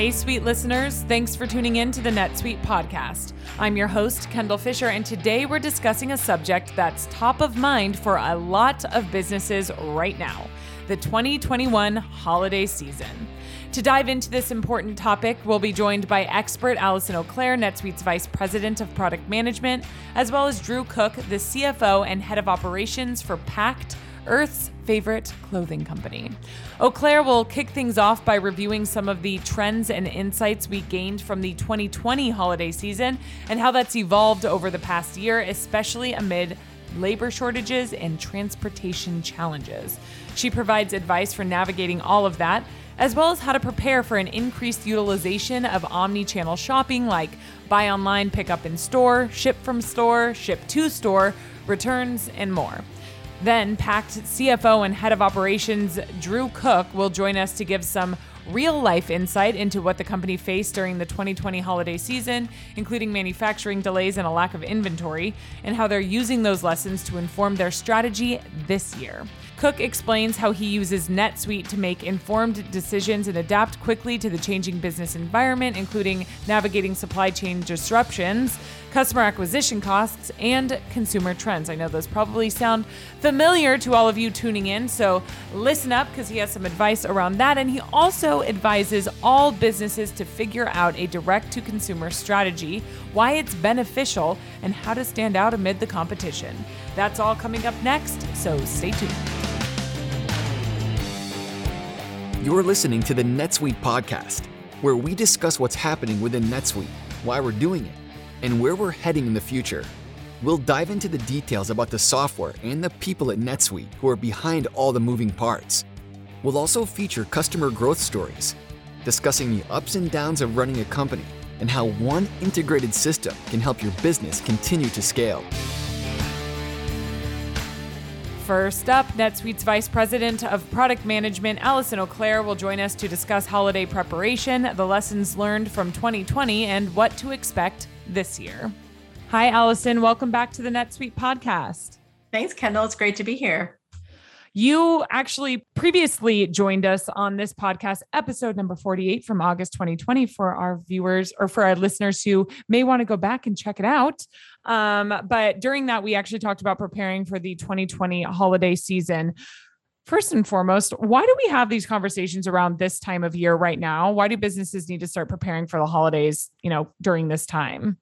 Hey, sweet listeners, thanks for tuning in to the NetSuite podcast. I'm your host, Kendall Fisher, and today we're discussing a subject that's top of mind for a lot of businesses right now the 2021 holiday season. To dive into this important topic, we'll be joined by expert Allison Auclair, NetSuite's Vice President of Product Management, as well as Drew Cook, the CFO and Head of Operations for Pact Earth's favorite clothing company. Auclair will kick things off by reviewing some of the trends and insights we gained from the 2020 holiday season and how that's evolved over the past year, especially amid labor shortages and transportation challenges. She provides advice for navigating all of that, as well as how to prepare for an increased utilization of omni channel shopping like buy online, pick up in store, ship from store, ship to store, returns, and more. Then, Pact CFO and Head of Operations Drew Cook will join us to give some real life insight into what the company faced during the 2020 holiday season, including manufacturing delays and a lack of inventory, and how they're using those lessons to inform their strategy this year. Cook explains how he uses NetSuite to make informed decisions and adapt quickly to the changing business environment, including navigating supply chain disruptions, customer acquisition costs, and consumer trends. I know those probably sound familiar to all of you tuning in, so listen up because he has some advice around that. And he also advises all businesses to figure out a direct to consumer strategy, why it's beneficial, and how to stand out amid the competition. That's all coming up next, so stay tuned. You're listening to the NetSuite podcast, where we discuss what's happening within NetSuite, why we're doing it, and where we're heading in the future. We'll dive into the details about the software and the people at NetSuite who are behind all the moving parts. We'll also feature customer growth stories, discussing the ups and downs of running a company and how one integrated system can help your business continue to scale. First up, NetSuite's Vice President of Product Management, Allison Auclair, will join us to discuss holiday preparation, the lessons learned from 2020, and what to expect this year. Hi, Allison. Welcome back to the NetSuite podcast. Thanks, Kendall. It's great to be here. You actually previously joined us on this podcast, episode number 48 from August 2020, for our viewers or for our listeners who may want to go back and check it out. Um, but during that, we actually talked about preparing for the 2020 holiday season. First and foremost, why do we have these conversations around this time of year right now? Why do businesses need to start preparing for the holidays, you know, during this time?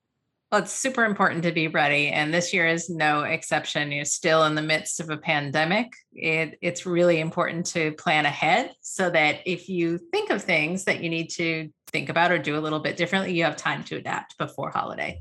Well, it's super important to be ready, and this year is no exception. You're still in the midst of a pandemic. It, it's really important to plan ahead so that if you think of things that you need to think about or do a little bit differently, you have time to adapt before holiday.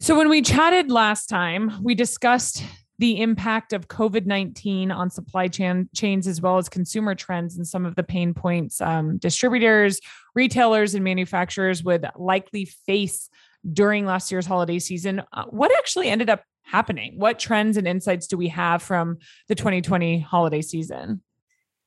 So, when we chatted last time, we discussed the impact of COVID 19 on supply chain chains as well as consumer trends and some of the pain points um, distributors, retailers, and manufacturers would likely face during last year's holiday season. Uh, what actually ended up happening? What trends and insights do we have from the 2020 holiday season?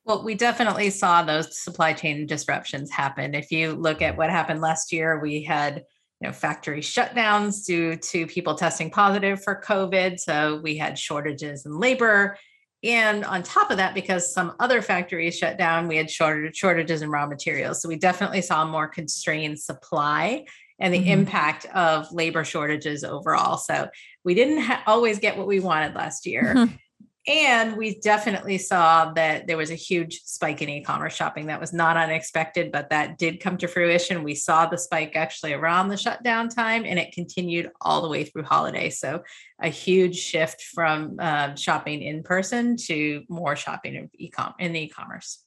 Well, we definitely saw those supply chain disruptions happen. If you look at what happened last year, we had you know factory shutdowns due to people testing positive for covid so we had shortages in labor and on top of that because some other factories shut down we had shortages in raw materials so we definitely saw more constrained supply and the mm-hmm. impact of labor shortages overall. So we didn't ha- always get what we wanted last year. Mm-hmm. And we definitely saw that there was a huge spike in e commerce shopping that was not unexpected, but that did come to fruition. We saw the spike actually around the shutdown time and it continued all the way through holiday. So, a huge shift from uh, shopping in person to more shopping in, e commerce.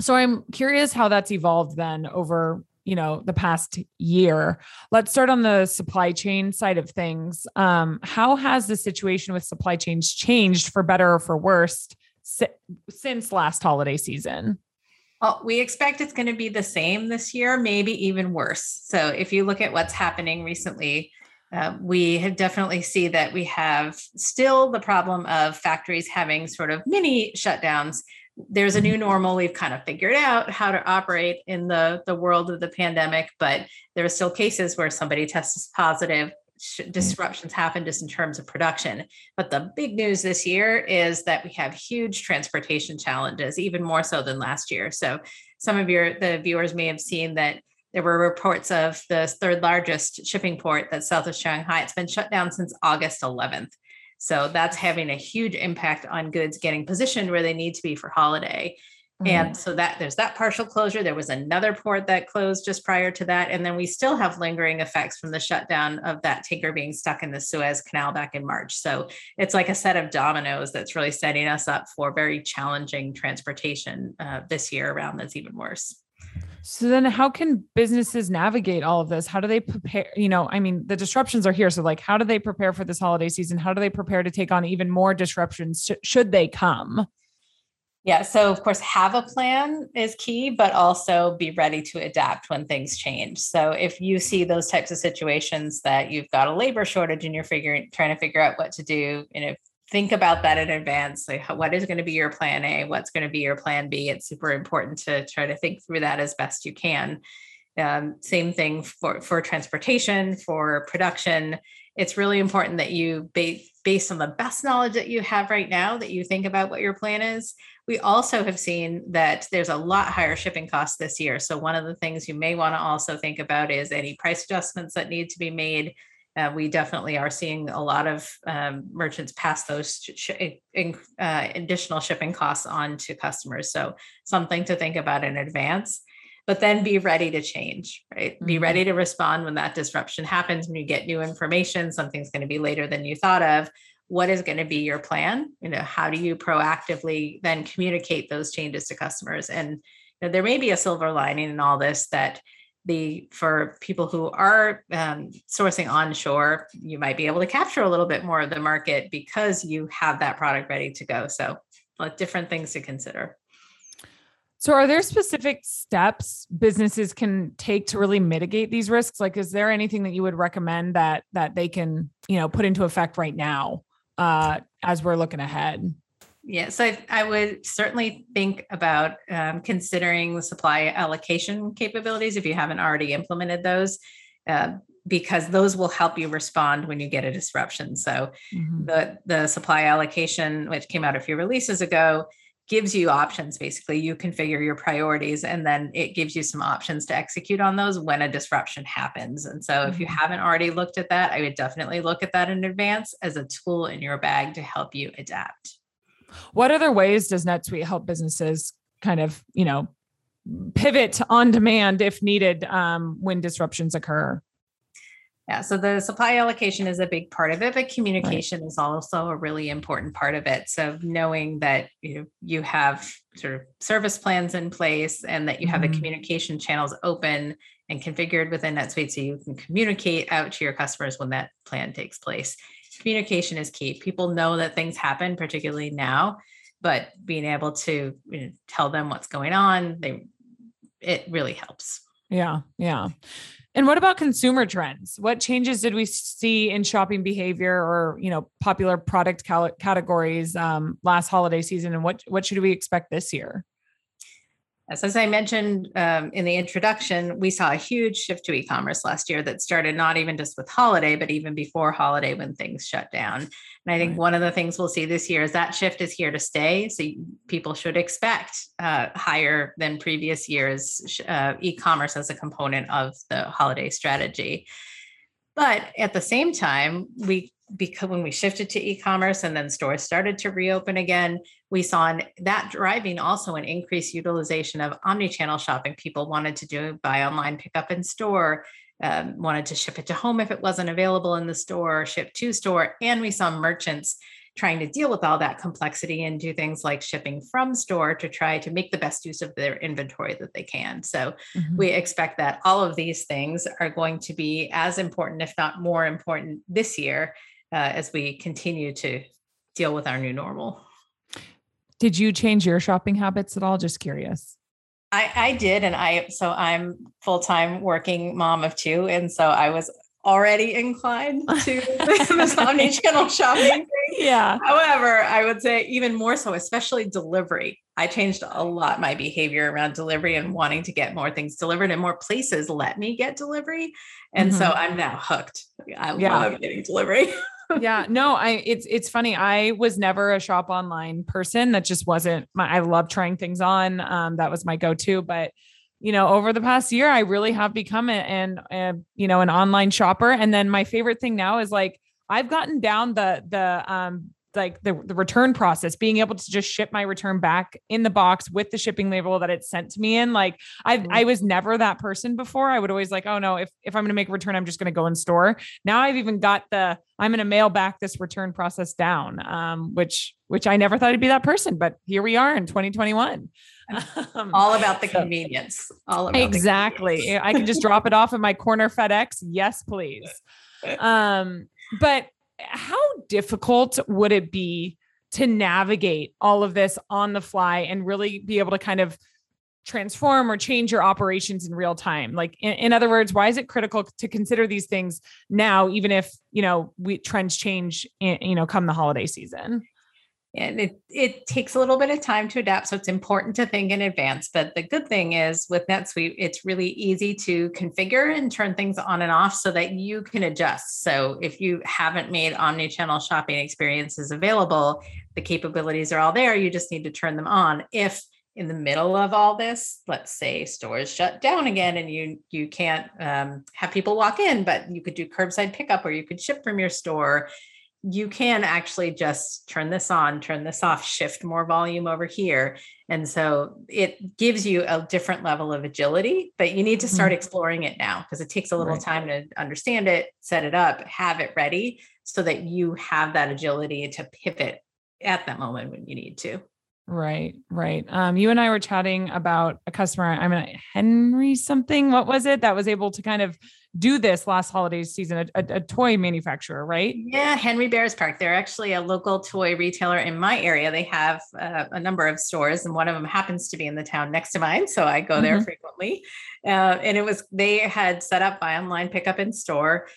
So, I'm curious how that's evolved then over you know the past year. Let's start on the supply chain side of things. Um, how has the situation with supply chains changed for better or for worse si- since last holiday season? Well, we expect it's going to be the same this year, maybe even worse. So, if you look at what's happening recently, uh, we definitely see that we have still the problem of factories having sort of mini shutdowns there's a new normal we've kind of figured out how to operate in the the world of the pandemic but there are still cases where somebody tests positive disruptions happen just in terms of production. But the big news this year is that we have huge transportation challenges, even more so than last year. So some of your the viewers may have seen that there were reports of the third largest shipping port that's south of Shanghai. It's been shut down since August 11th. So that's having a huge impact on goods getting positioned where they need to be for holiday. Mm-hmm. And so that there's that partial closure. There was another port that closed just prior to that. And then we still have lingering effects from the shutdown of that tanker being stuck in the Suez Canal back in March. So it's like a set of dominoes that's really setting us up for very challenging transportation uh, this year around that's even worse. So then how can businesses navigate all of this? How do they prepare? You know, I mean, the disruptions are here. So like, how do they prepare for this holiday season? How do they prepare to take on even more disruptions should they come? Yeah. So, of course, have a plan is key, but also be ready to adapt when things change. So, if you see those types of situations that you've got a labor shortage and you're figuring, trying to figure out what to do, you know, think about that in advance. Like, what is going to be your plan A? What's going to be your plan B? It's super important to try to think through that as best you can. Um, same thing for for transportation, for production. It's really important that you, based on the best knowledge that you have right now, that you think about what your plan is we also have seen that there's a lot higher shipping costs this year. So, one of the things you may want to also think about is any price adjustments that need to be made. Uh, we definitely are seeing a lot of um, merchants pass those sh- uh, additional shipping costs on to customers. So, something to think about in advance but then be ready to change, right? Mm-hmm. Be ready to respond when that disruption happens, when you get new information, something's going to be later than you thought of what is going to be your plan you know how do you proactively then communicate those changes to customers and you know, there may be a silver lining in all this that the for people who are um, sourcing onshore you might be able to capture a little bit more of the market because you have that product ready to go. So like different things to consider. So are there specific steps businesses can take to really mitigate these risks? Like is there anything that you would recommend that that they can you know put into effect right now uh, as we're looking ahead? Yeah, so I, I would certainly think about um, considering the supply allocation capabilities if you haven't already implemented those, uh, because those will help you respond when you get a disruption. So mm-hmm. the the supply allocation, which came out a few releases ago, gives you options basically you configure your priorities and then it gives you some options to execute on those when a disruption happens and so if you mm-hmm. haven't already looked at that i would definitely look at that in advance as a tool in your bag to help you adapt what other ways does netsuite help businesses kind of you know pivot on demand if needed um, when disruptions occur yeah, so the supply allocation is a big part of it, but communication right. is also a really important part of it. So knowing that you know, you have sort of service plans in place and that you have mm-hmm. the communication channels open and configured within NetSuite so you can communicate out to your customers when that plan takes place. Communication is key. People know that things happen, particularly now, but being able to you know, tell them what's going on, they it really helps. Yeah, yeah. And what about consumer trends? What changes did we see in shopping behavior or, you know, popular product cal- categories um, last holiday season and what what should we expect this year? As I mentioned um, in the introduction, we saw a huge shift to e commerce last year that started not even just with holiday, but even before holiday when things shut down. And I think right. one of the things we'll see this year is that shift is here to stay. So people should expect uh, higher than previous years uh, e commerce as a component of the holiday strategy. But at the same time, we because when we shifted to e-commerce and then stores started to reopen again, we saw that driving also an increased utilization of omni-channel shopping. People wanted to do buy online, pick up in store, um, wanted to ship it to home if it wasn't available in the store, ship to store, and we saw merchants trying to deal with all that complexity and do things like shipping from store to try to make the best use of their inventory that they can. So mm-hmm. we expect that all of these things are going to be as important, if not more important, this year uh, as we continue to deal with our new normal. Did you change your shopping habits at all? Just curious. I, I did. And I, so I'm full time working mom of two. And so I was already inclined to this omni channel shopping thing. Yeah. However, I would say even more so, especially delivery. I changed a lot my behavior around delivery and wanting to get more things delivered and more places let me get delivery. And mm-hmm. so I'm now hooked. I yeah. love getting delivery. yeah, no, I it's it's funny. I was never a shop online person. That just wasn't my I love trying things on. Um that was my go-to, but you know, over the past year I really have become an, an you know, an online shopper and then my favorite thing now is like I've gotten down the the um like the, the return process, being able to just ship my return back in the box with the shipping label that it's sent to me in. Like I mm-hmm. I was never that person before. I would always like, oh no, if if I'm gonna make a return, I'm just gonna go in store. Now I've even got the I'm gonna mail back this return process down. Um, which which I never thought I'd be that person, but here we are in 2021. Um, all about the convenience. All about exactly. I can just drop it off in my corner FedEx. Yes, please. Um, but how difficult would it be to navigate all of this on the fly and really be able to kind of transform or change your operations in real time? Like in, in, other words why is it critical to consider these things now even if you know we trends change in, you know come the holiday season and it, it takes a little bit of time to adapt so it's important to think in advance but the good thing is with netsuite it's really easy to configure and turn things on and off so that you can adjust. So if you haven't made omni-channel shopping experiences available the capabilities are all there you just need to turn them on. If in the middle of all this let's say stores shut down again and you you can't um, have people walk in but you could do curbside pickup or you could ship from your store you can actually just turn this on, turn this off, shift more volume over here. And so it gives you a different level of agility, but you need to start mm-hmm. exploring it now because it takes a little right. time to understand it, set it up, have it ready so that you have that agility to pivot at that moment when you need to. Right, right. Um, you and I were chatting about a customer. I'm mean, Henry something. What was it that was able to kind of do this last holiday season? A, a, a toy manufacturer, right? Yeah, Henry Bears Park. They're actually a local toy retailer in my area. They have uh, a number of stores, and one of them happens to be in the town next to mine, so I go there mm-hmm. frequently. Uh, and it was they had set up buy online, pick up in store,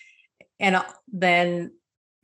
and uh, then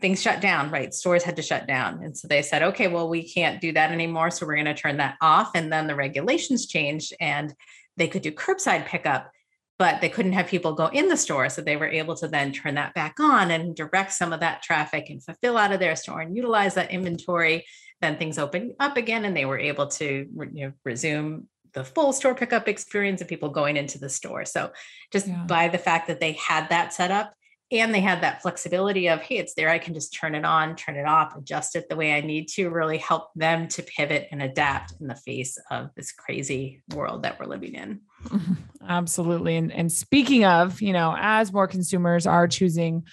things shut down, right? Stores had to shut down. And so they said, okay, well, we can't do that anymore. So we're going to turn that off. And then the regulations changed and they could do curbside pickup, but they couldn't have people go in the store. So they were able to then turn that back on and direct some of that traffic and fulfill out of their store and utilize that inventory. Then things opened up again and they were able to you know, resume the full store pickup experience of people going into the store. So just yeah. by the fact that they had that set up, and they had that flexibility of hey it's there i can just turn it on turn it off adjust it the way i need to really help them to pivot and adapt in the face of this crazy world that we're living in absolutely and, and speaking of you know as more consumers are choosing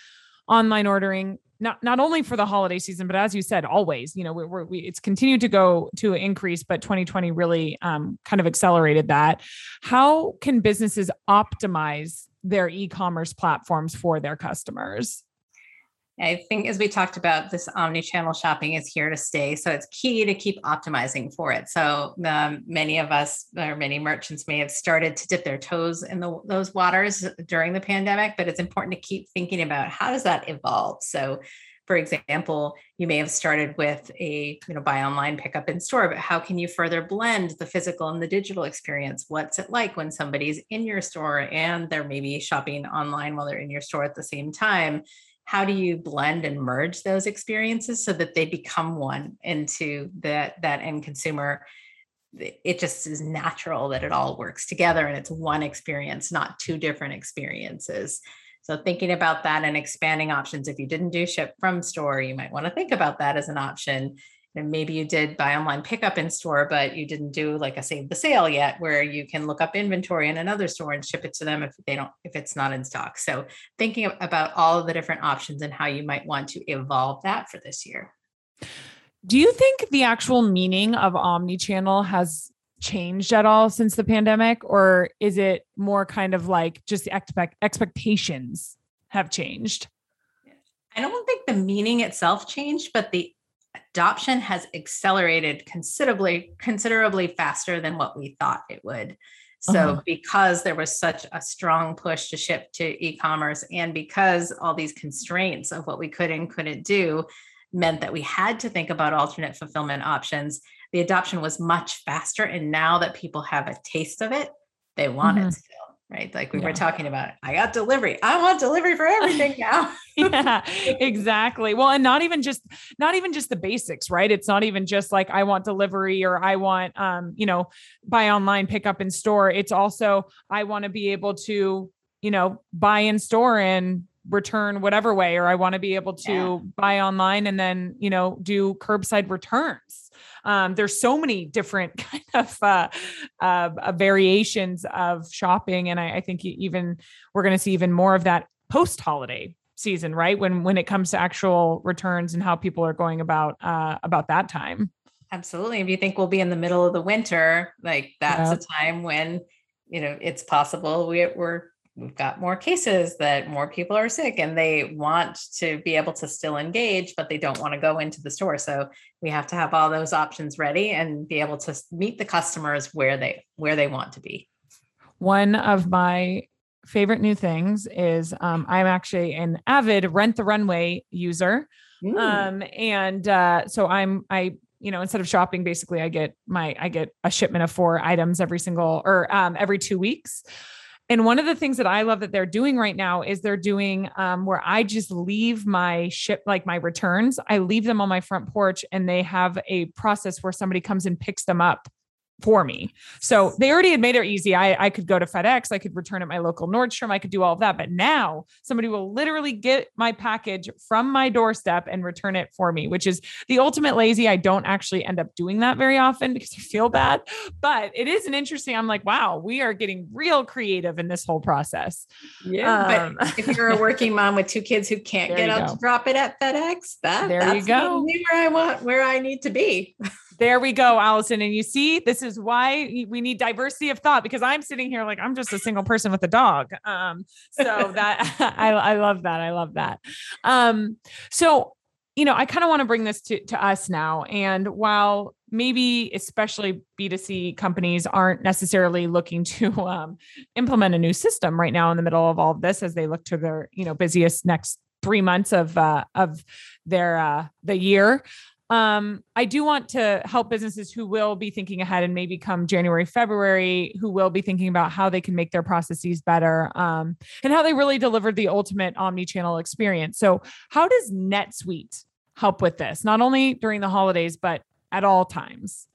online ordering not not only for the holiday season, but as you said, always. You know, we're, we it's continued to go to increase, but 2020 really um, kind of accelerated that. How can businesses optimize their e-commerce platforms for their customers. I think as we talked about, this omni-channel shopping is here to stay. So it's key to keep optimizing for it. So um, many of us or many merchants may have started to dip their toes in the, those waters during the pandemic, but it's important to keep thinking about how does that evolve. So for example, you may have started with a you know buy online, pick up in store, but how can you further blend the physical and the digital experience? What's it like when somebody's in your store and they're maybe shopping online while they're in your store at the same time? How do you blend and merge those experiences so that they become one into that that end consumer? it just is natural that it all works together and it's one experience, not two different experiences. So thinking about that and expanding options. If you didn't do ship from store, you might want to think about that as an option. And maybe you did buy online pickup in store, but you didn't do like a save the sale yet, where you can look up inventory in another store and ship it to them if they don't, if it's not in stock. So thinking about all of the different options and how you might want to evolve that for this year. Do you think the actual meaning of omni-channel has changed at all since the pandemic or is it more kind of like just the expect expectations have changed i don't think the meaning itself changed but the adoption has accelerated considerably considerably faster than what we thought it would so uh-huh. because there was such a strong push to ship to e-commerce and because all these constraints of what we could and couldn't do meant that we had to think about alternate fulfillment options, the adoption was much faster. And now that people have a taste of it, they want mm-hmm. it still, right? Like we yeah. were talking about, I got delivery. I want delivery for everything now. yeah, exactly. Well, and not even just not even just the basics, right? It's not even just like I want delivery or I want um, you know, buy online, pick up in store. It's also I want to be able to, you know, buy in store and return whatever way or I want to be able to yeah. buy online and then, you know, do curbside returns. Um, there's so many different kind of uh, uh, variations of shopping, and I, I think even we're going to see even more of that post holiday season, right? When when it comes to actual returns and how people are going about uh, about that time. Absolutely. If you think we'll be in the middle of the winter, like that's yeah. a time when you know it's possible we, we're we've got more cases that more people are sick and they want to be able to still engage but they don't want to go into the store. So we have to have all those options ready and be able to meet the customers where they where they want to be. One of my favorite new things is um, i'm actually an avid rent the runway user. Mm. um, and uh, so i'm i you know instead of shopping basically i get my i get a shipment of four items every single or um, every two weeks and one of the things that I love that they're doing right now is they're doing um, where I just leave my ship, like my returns, I leave them on my front porch and they have a process where somebody comes and picks them up for me. So they already had made it easy. I, I could go to FedEx, I could return at my local Nordstrom, I could do all of that. But now somebody will literally get my package from my doorstep and return it for me, which is the ultimate lazy. I don't actually end up doing that very often because I feel bad. But it is an interesting, I'm like, wow, we are getting real creative in this whole process. Yeah. Um, but if you're a working mom with two kids who can't get out go. to drop it at FedEx, that, there that's you go. where I want where I need to be. There we go, Allison. And you see, this is why we need diversity of thought because I'm sitting here like I'm just a single person with a dog. Um, so that I, I love that. I love that. Um, so you know, I kind of want to bring this to, to us now. And while maybe especially B2C companies aren't necessarily looking to um, implement a new system right now in the middle of all of this as they look to their, you know, busiest next three months of uh, of their uh, the year um, I do want to help businesses who will be thinking ahead and maybe come January, February, who will be thinking about how they can make their processes better um, and how they really deliver the ultimate omni-channel experience. So, how does NetSuite help with this, not only during the holidays, but at all times?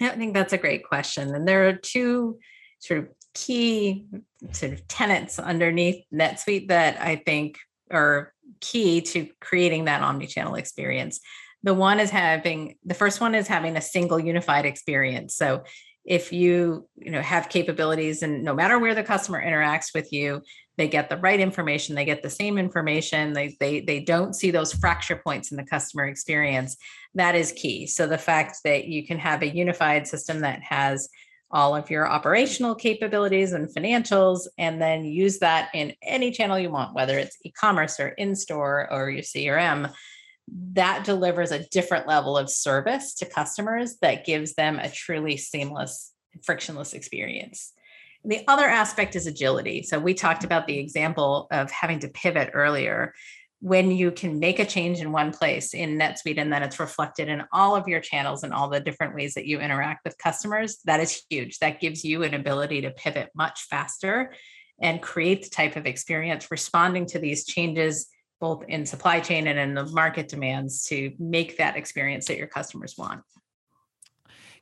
I think that's a great question. And there are two sort of key sort of tenets underneath NetSuite that I think are key to creating that omni-channel experience the one is having the first one is having a single unified experience. So if you you know have capabilities and no matter where the customer interacts with you they get the right information they get the same information they they, they don't see those fracture points in the customer experience that is key. So the fact that you can have a unified system that has all of your operational capabilities and financials and then use that in any channel you want whether it's e-commerce or in-store or your crm that delivers a different level of service to customers that gives them a truly seamless, frictionless experience. the other aspect is agility. So we talked about the example of having to pivot earlier. When you can make a change in one place in NetSuite and then it's reflected in all of your channels and all the different ways that you interact with customers, that is huge. That gives you an ability to pivot much faster and create the type of experience responding to these changes both in supply chain and in the market demands to make that experience that your customers want.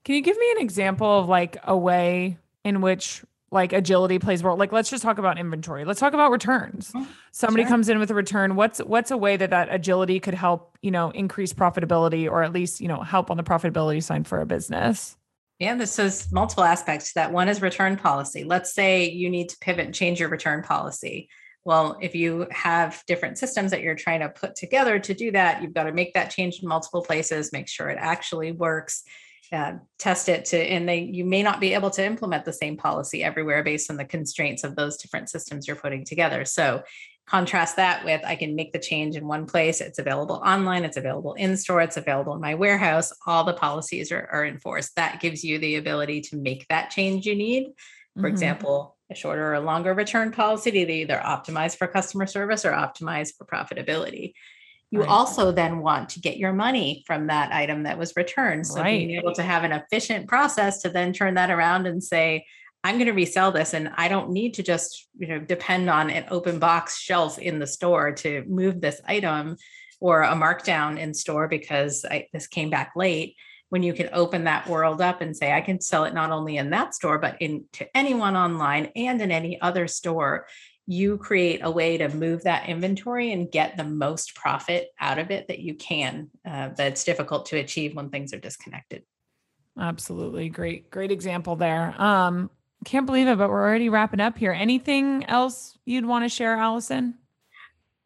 Can you give me an example of like a way in which like agility plays a role? Like let's just talk about inventory. Let's talk about returns. Oh, Somebody sure. comes in with a return. What's what's a way that that agility could help, you know, increase profitability or at least, you know, help on the profitability side for a business? Yeah, this is multiple aspects to that. One is return policy. Let's say you need to pivot and change your return policy. Well, if you have different systems that you're trying to put together to do that, you've got to make that change in multiple places, make sure it actually works. Uh, test it to and they you may not be able to implement the same policy everywhere based on the constraints of those different systems you're putting together so contrast that with i can make the change in one place it's available online it's available in store it's available in my warehouse all the policies are, are enforced that gives you the ability to make that change you need for mm-hmm. example a shorter or longer return policy to either optimize for customer service or optimize for profitability. you right. also then want to get your money from that item that was returned. So right. being able to have an efficient process to then turn that around and say, I'm going to resell this and I don't need to just, you know, depend on an open box shelf in the store to move this item or a markdown in store because I, this came back late when you can open that world up and say i can sell it not only in that store but in to anyone online and in any other store you create a way to move that inventory and get the most profit out of it that you can uh, that's difficult to achieve when things are disconnected. Absolutely. Great great example there. Um can't believe it but we're already wrapping up here. Anything else you'd want to share allison?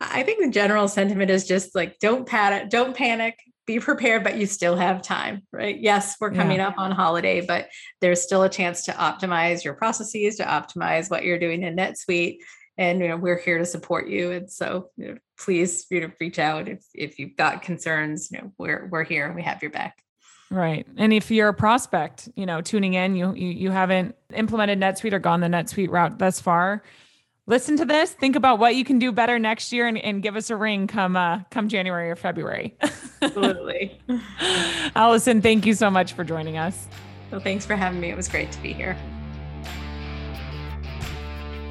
I think the general sentiment is just like don't panic don't panic be prepared, but you still have time, right? Yes, we're coming yeah. up on holiday, but there's still a chance to optimize your processes, to optimize what you're doing in NetSuite. And you know, we're here to support you. And so you know, please you know, reach out if, if you've got concerns, you know, we're we're here and we have your back. Right. And if you're a prospect, you know, tuning in, you you, you haven't implemented NetSuite or gone the NetSuite route thus far, listen to this, think about what you can do better next year and, and give us a ring come uh, come January or February. Absolutely. Allison, thank you so much for joining us. Well, thanks for having me. It was great to be here.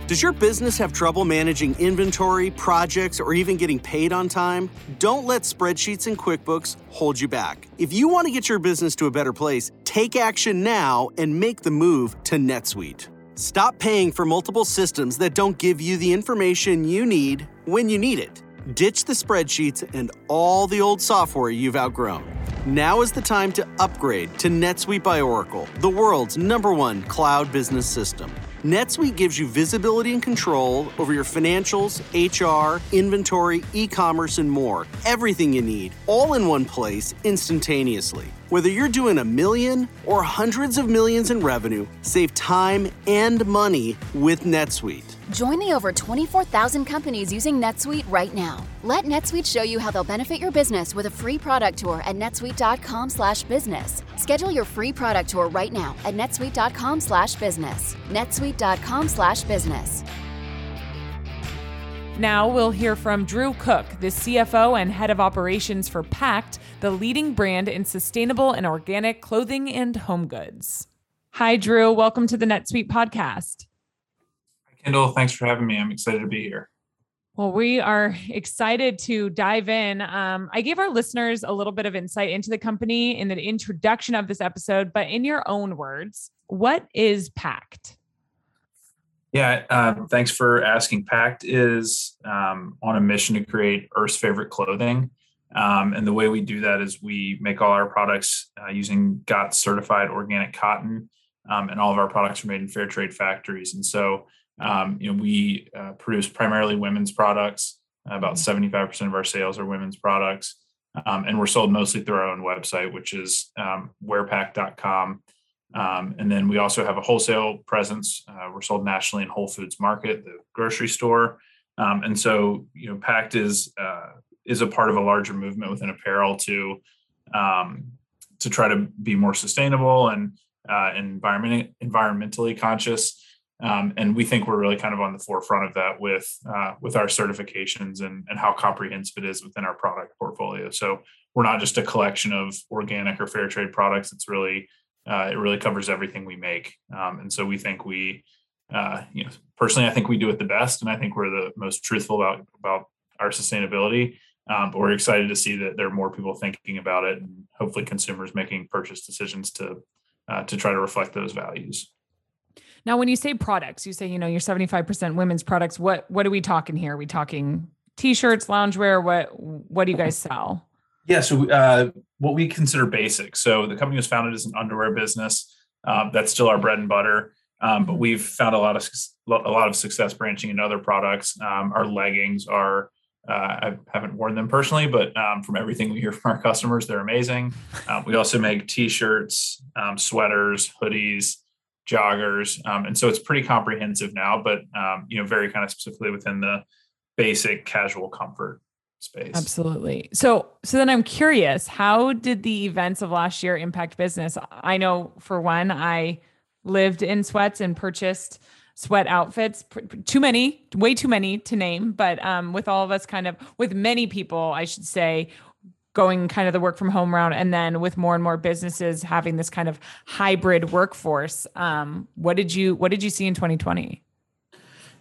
Does your business have trouble managing inventory, projects, or even getting paid on time? Don't let spreadsheets and QuickBooks hold you back. If you want to get your business to a better place, take action now and make the move to NetSuite. Stop paying for multiple systems that don't give you the information you need when you need it. Ditch the spreadsheets and all the old software you've outgrown. Now is the time to upgrade to NetSuite by Oracle, the world's number one cloud business system. NetSuite gives you visibility and control over your financials, HR, inventory, e commerce, and more. Everything you need, all in one place, instantaneously. Whether you're doing a million or hundreds of millions in revenue, save time and money with NetSuite. Join the over 24,000 companies using NetSuite right now. Let NetSuite show you how they'll benefit your business with a free product tour at netsuite.com/business. Schedule your free product tour right now at netsuite.com/business. netsuite.com/business. Now we'll hear from Drew Cook, the CFO and head of operations for Pact, the leading brand in sustainable and organic clothing and home goods. Hi, Drew. Welcome to the NetSuite podcast. Hi, Kendall, thanks for having me. I'm excited to be here. Well, we are excited to dive in. Um, I gave our listeners a little bit of insight into the company in the introduction of this episode, but in your own words, what is Pact? Yeah, uh, thanks for asking. Pact is um, on a mission to create Earth's favorite clothing. Um, and the way we do that is we make all our products uh, using GOTS certified organic cotton, um, and all of our products are made in fair trade factories. And so um, you know, we uh, produce primarily women's products. About 75% mm-hmm. of our sales are women's products. Um, and we're sold mostly through our own website, which is um, wearpact.com. Um, and then we also have a wholesale presence. Uh, we're sold nationally in Whole Foods Market, the grocery store. Um, and so, you know, Pact is uh, is a part of a larger movement within apparel to um, to try to be more sustainable and uh, environment environmentally conscious. Um, and we think we're really kind of on the forefront of that with uh, with our certifications and, and how comprehensive it is within our product portfolio. So we're not just a collection of organic or fair trade products. It's really uh, it really covers everything we make. Um, and so we think we, uh, you know, personally, I think we do it the best, and I think we're the most truthful about about our sustainability. Um, but we're excited to see that there are more people thinking about it, and hopefully consumers making purchase decisions to uh, to try to reflect those values. Now, when you say products, you say, you know, you're 75% women's products. What what are we talking here? Are we talking t-shirts, loungewear? What what do you guys sell? Yeah, so uh, what we consider basic. So the company was founded as an underwear business. Um, that's still our bread and butter. Um, but we've found a lot of a lot of success branching into other products. Um, our leggings are uh, I haven't worn them personally, but um, from everything we hear from our customers, they're amazing. Um, we also make t-shirts, um, sweaters, hoodies, joggers, and so it's pretty comprehensive now. But you know, very kind of specifically within the basic casual comfort space. Absolutely. So, so then I'm curious, how did the events of last year impact business? I know for one, I lived in sweats and purchased sweat outfits. Too many, way too many to name, but um, with all of us kind of, with many people, I should say, going kind of the work from home round and then with more and more businesses having this kind of hybrid workforce um, what did you what did you see in 2020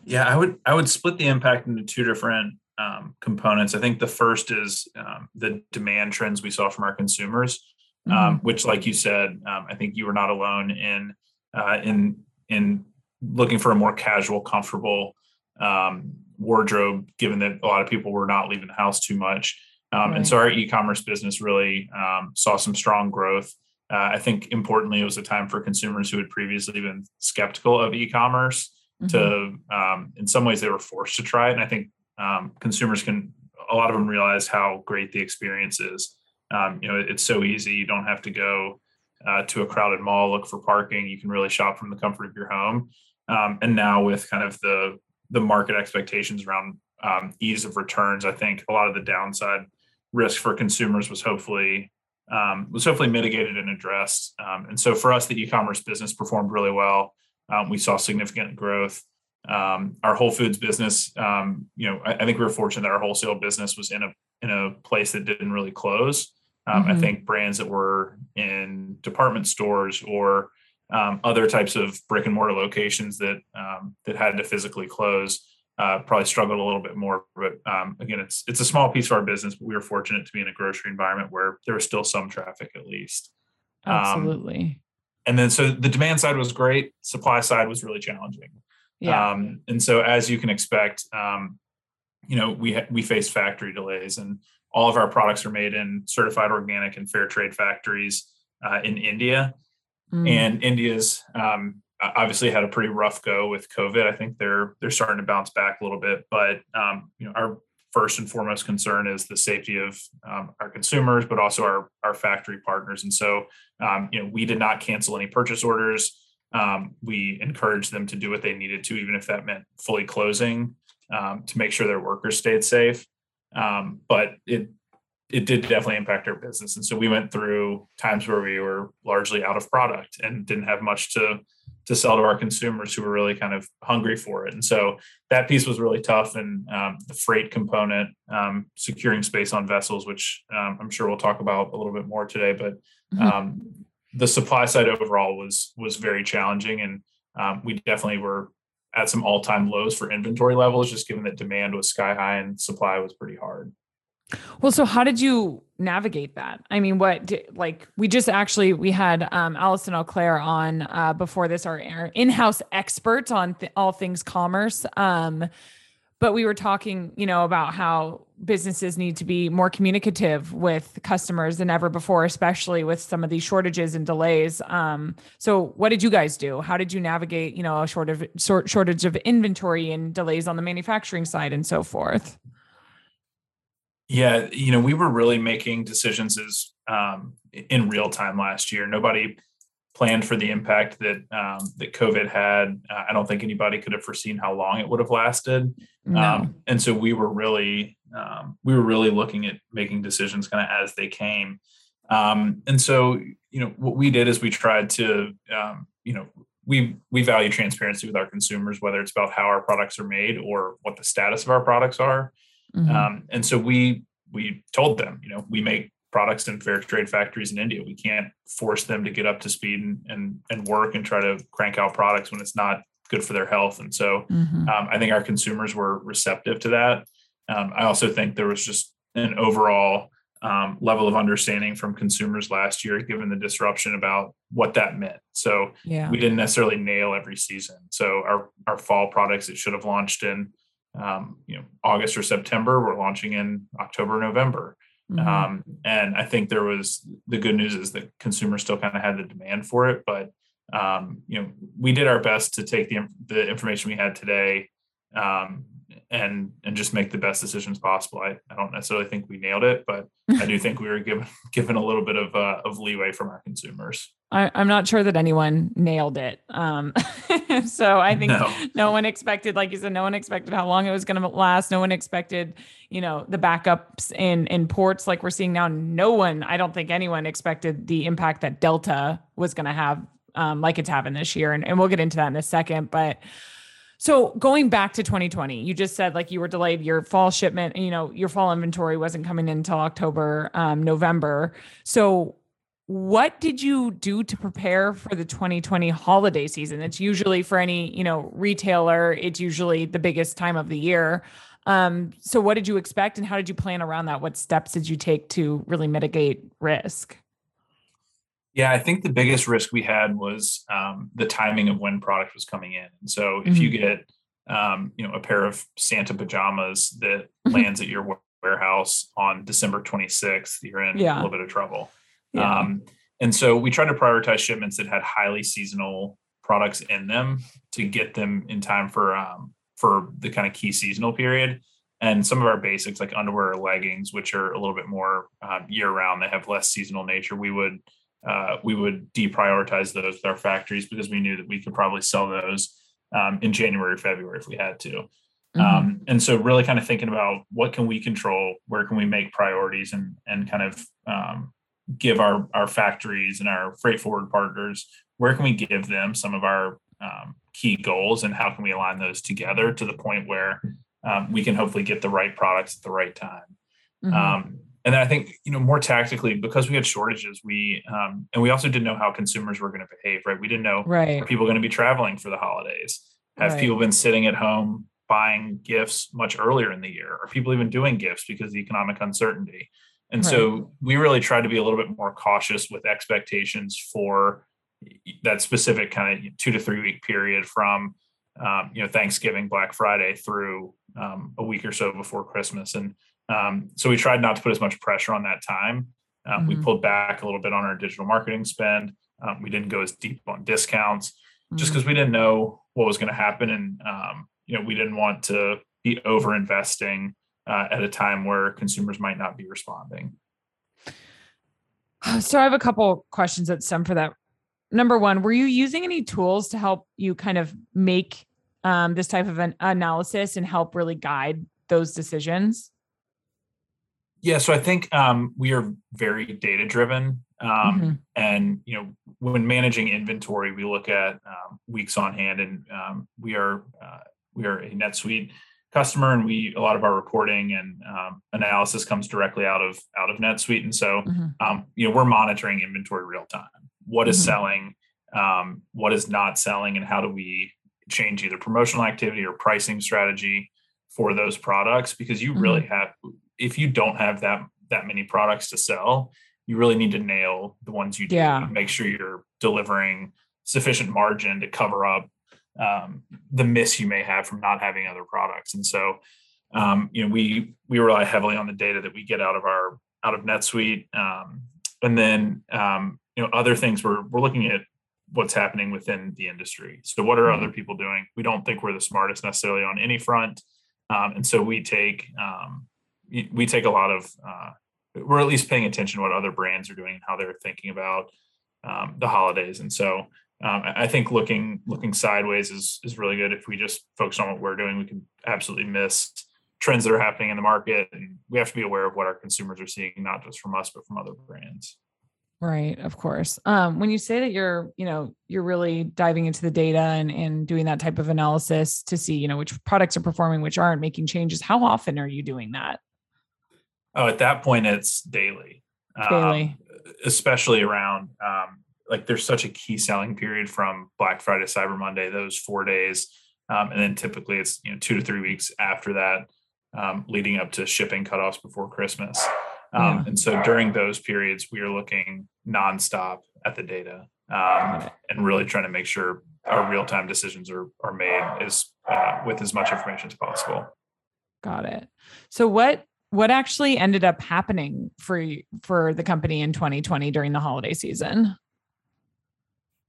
yeah i would i would split the impact into two different um, components i think the first is um, the demand trends we saw from our consumers um, mm-hmm. which like you said um, i think you were not alone in uh, in in looking for a more casual, comfortable um, wardrobe, given that a lot of people were not leaving the house too much. Um, right. And so our e-commerce business really um, saw some strong growth. Uh, I think importantly, it was a time for consumers who had previously been skeptical of e-commerce mm-hmm. to, um, in some ways, they were forced to try it. And I think um, consumers can, a lot of them realize how great the experience is. Um, you know, it's so easy. You don't have to go uh, to a crowded mall, look for parking. You can really shop from the comfort of your home. Um, and now with kind of the the market expectations around um, ease of returns, I think a lot of the downside risk for consumers was hopefully um, was hopefully mitigated and addressed. Um, and so for us, the e-commerce business performed really well. Um, we saw significant growth. Um, our Whole Foods business, um, you know, I, I, think we were fortunate that our wholesale business was in a in a place that didn't really close. Mm-hmm. I think brands that were in department stores or um, other types of brick and mortar locations that um, that had to physically close uh, probably struggled a little bit more. But um, again, it's it's a small piece of our business, but we were fortunate to be in a grocery environment where there was still some traffic at least. Um, Absolutely. and then so the demand side was great, supply side was really challenging. Yeah. Um, and so as you can expect, um, you know we ha- we face factory delays, and all of our products are made in certified organic and fair trade factories uh, in India. Mm. And India's um, obviously had a pretty rough go with COVID. I think they're they're starting to bounce back a little bit, but um, you know our first and foremost concern is the safety of um, our consumers, but also our our factory partners. And so um, you know we did not cancel any purchase orders. Um, we encouraged them to do what they needed to, even if that meant fully closing um, to make sure their workers stayed safe. but it it did definitely impact our business. And so we went through times where we were largely out of product and didn't have much to to sell to our consumers who were really kind of hungry for it. And so that piece was really tough. And um, the freight component, um, securing space on vessels, which um, I'm sure we'll talk about a little bit more today, but mm-hmm. The supply side overall was was very challenging, and um, we definitely were at some all time lows for inventory levels, just given that demand was sky high and supply was pretty hard. Well, so how did you navigate that? I mean, what did, like we just actually we had um, Allison Auclair on uh, before this, our, our in-house expert on th- all things commerce. Um, but we were talking, you know, about how businesses need to be more communicative with customers than ever before, especially with some of these shortages and delays. Um, so, what did you guys do? How did you navigate, you know, a short of short shortage of inventory and delays on the manufacturing side and so forth? Yeah, you know, we were really making decisions as um, in real time last year. Nobody planned for the impact that um, that COVID had. Uh, I don't think anybody could have foreseen how long it would have lasted. No. Um, and so we were really um, we were really looking at making decisions kind of as they came. Um, and so you know what we did is we tried to um, you know we we value transparency with our consumers, whether it's about how our products are made or what the status of our products are. Mm-hmm. Um, and so we we told them, you know, we make products in fair trade factories in India. We can't force them to get up to speed and and, and work and try to crank out products when it's not good for their health. And so mm-hmm. um, I think our consumers were receptive to that. Um, I also think there was just an overall um, level of understanding from consumers last year, given the disruption about what that meant. So yeah. we didn't necessarily nail every season. So our our fall products that should have launched in um, you know August or September. We're launching in October, November. Mm-hmm. Um, and I think there was the good news is that consumers still kind of had the demand for it, but um, you know we did our best to take the the information we had today um, and and just make the best decisions possible. I, I don't necessarily think we nailed it, but I do think we were given given a little bit of uh, of leeway from our consumers. I, am not sure that anyone nailed it. Um, so I think no. no. one expected, like you said, no one expected how long it was going to last. No one expected, you know, the backups in in ports like we're seeing now. No one, I don't think anyone expected the impact that Delta was going to have, um, like it's having this year, and, and we'll get into that in a second. But So going back to 2020, you just said like you were delayed your fall shipment, you know, your fall inventory wasn't coming in until October, um, November. So what did you do to prepare for the 2020 holiday season? It's usually for any, you know, retailer, it's usually the biggest time of the year. Um, so what did you expect and how did you plan around that? What steps did you take to really mitigate risk? Yeah, I think the biggest risk we had was um, the timing of when product was coming in. And so if mm-hmm. you get, um, you know, a pair of Santa pajamas that mm-hmm. lands at your warehouse on December 26th, you're in yeah. a little bit of trouble. Yeah. Um, and so we tried to prioritize shipments that had highly seasonal products in them to get them in time for um, for the kind of key seasonal period. And some of our basics like underwear or leggings, which are a little bit more um, year round, they have less seasonal nature. We would uh, we would deprioritize those with our factories because we knew that we could probably sell those um, in January, February if we had to. Mm-hmm. Um, and so really kind of thinking about what can we control, where can we make priorities and, and kind of um, give our, our factories and our freight forward partners, where can we give them some of our um, key goals and how can we align those together to the point where um, we can hopefully get the right products at the right time. Mm-hmm. And then I think you know more tactically because we had shortages, we um, and we also didn't know how consumers were going to behave. Right, we didn't know right. are people going to be traveling for the holidays. Have right. people been sitting at home buying gifts much earlier in the year? Are people even doing gifts because of the economic uncertainty? And right. so we really tried to be a little bit more cautious with expectations for that specific kind of two to three week period from um, you know Thanksgiving, Black Friday through um, a week or so before Christmas, and um, so we tried not to put as much pressure on that time. Um, mm-hmm. We pulled back a little bit on our digital marketing spend. Um, we didn't go as deep on discounts mm-hmm. just because we didn't know what was going to happen, and um, you know we didn't want to be over investing uh, at a time where consumers might not be responding. So I have a couple questions that stem for that. Number one, were you using any tools to help you kind of make um, this type of an analysis and help really guide those decisions? Yeah, so I think um, we are very data driven, um, mm-hmm. and you know, when managing inventory, we look at um, weeks on hand, and um, we are uh, we are a NetSuite customer, and we a lot of our reporting and um, analysis comes directly out of out of NetSuite, and so mm-hmm. Um, you know, we're monitoring inventory real time. What is mm-hmm. selling, what is not selling, and how do we change either promotional activity or pricing strategy for those products? Because you really mm-hmm. have if you don't have that that many products to sell, you really need to nail the ones you do. Yeah. Make sure you're delivering sufficient margin to cover up um, the miss you may have from not having other products. And so, um, you know, we we rely heavily on the data that we get out of our out of NetSuite, um, and then um, you know other things. We're we're looking at what's happening within the industry. So, what are mm-hmm. other people doing? We don't think we're the smartest necessarily on any front, um, and so we take um, we take a lot of uh, we're at least paying attention to what other brands are doing and how they're thinking about um, the holidays and so um, i think looking looking sideways is is really good if we just focus on what we're doing we can absolutely miss trends that are happening in the market and we have to be aware of what our consumers are seeing not just from us but from other brands Right, of course. Um, when you say that you're, you know, you're really diving into the data and, and doing that type of analysis to see, you know, which products are performing, which aren't making changes, how often are you doing that? Oh, at that point, it's daily. Daily. Um, especially around, um, like, there's such a key selling period from Black Friday, Cyber Monday, those four days. Um, and then typically it's, you know, two to three weeks after that, um, leading up to shipping cutoffs before Christmas. Um, yeah. And so during those periods, we are looking nonstop at the data um, and really trying to make sure our real time decisions are, are made as, uh, with as much information as possible. Got it. So what what actually ended up happening for for the company in 2020 during the holiday season?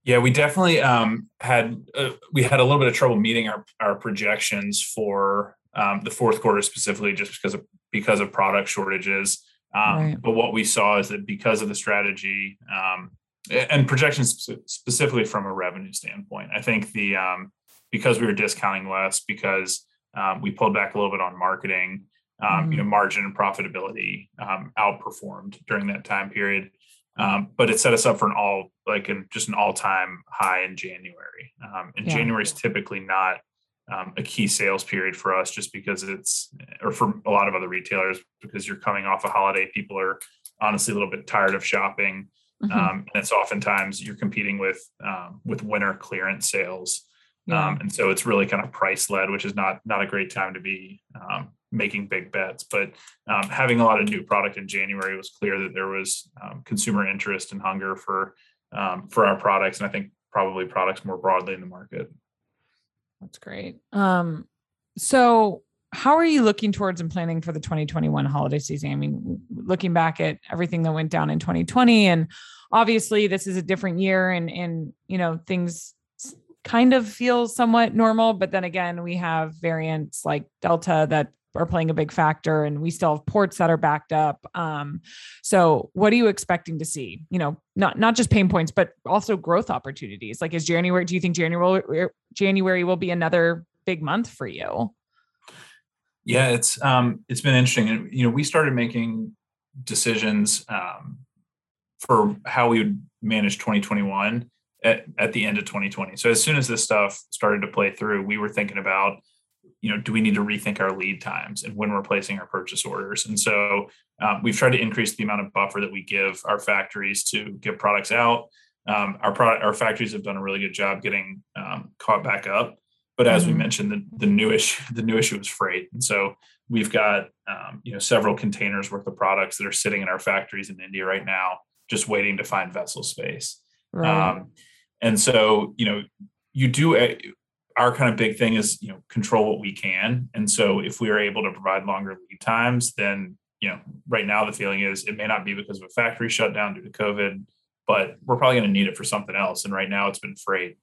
Yeah, we definitely um, had uh, we had a little bit of trouble meeting our our projections for um, the fourth quarter specifically, just because of because of product shortages. Um, right. But what we saw is that because of the strategy um, and projections specifically from a revenue standpoint, I think the um, because we were discounting less, because um, we pulled back a little bit on marketing, um, mm-hmm. you know, mm-hmm. margin and profitability um, outperformed during that time period. Um, but it set us up for an all like an just an all time high in January. Um, and yeah. January is typically not um, a key sales period for us just because it's or for a lot of other retailers because you're coming off a holiday people are honestly a little bit tired of shopping mm-hmm. um, and it's oftentimes you're competing with um, with winter clearance sales yeah. Um, and so it's really kind of price led which is not not a great time to be um, making big bets but um, having a lot of new product in january was clear that there was consumer interest and hunger for for our products and i think probably products more broadly in the market that's great. Um, so how are you looking towards and planning for the 2021 holiday season? I mean, looking back at everything that went down in 2020, and obviously this is a different year, and and you know things kind of feel somewhat normal, but then again, we have variants like Delta that are playing a big factor and we still have ports that are backed up. Um, so what are you expecting to see? You know not not just pain points but also growth opportunities. Like is january do you think january january will be another big month for you? Yeah it's um it's been interesting. And you know we started making decisions um for how we would manage 2021 at, at the end of 2020 so as soon as this stuff started to play through we were thinking about you know, do we need to rethink our lead times and when we're placing our purchase orders? And so um, we've tried to increase the amount of buffer that we give our factories to get products out. Um, our product, our factories have done a really good job getting um, caught back up. But as mm-hmm. we mentioned, the, the new issue, the new issue is freight. And so we've got um, you know several containers worth of products that are sitting in our factories in India right now, just waiting to find vessel space. Right. Um, and so you know you do our kind of big thing is you know control what we can. And so if we are able to provide longer lead times then you know right now the feeling is it may not be because of a factory shutdown due to covid but we're probably going to need it for something else. And right now it's been freight.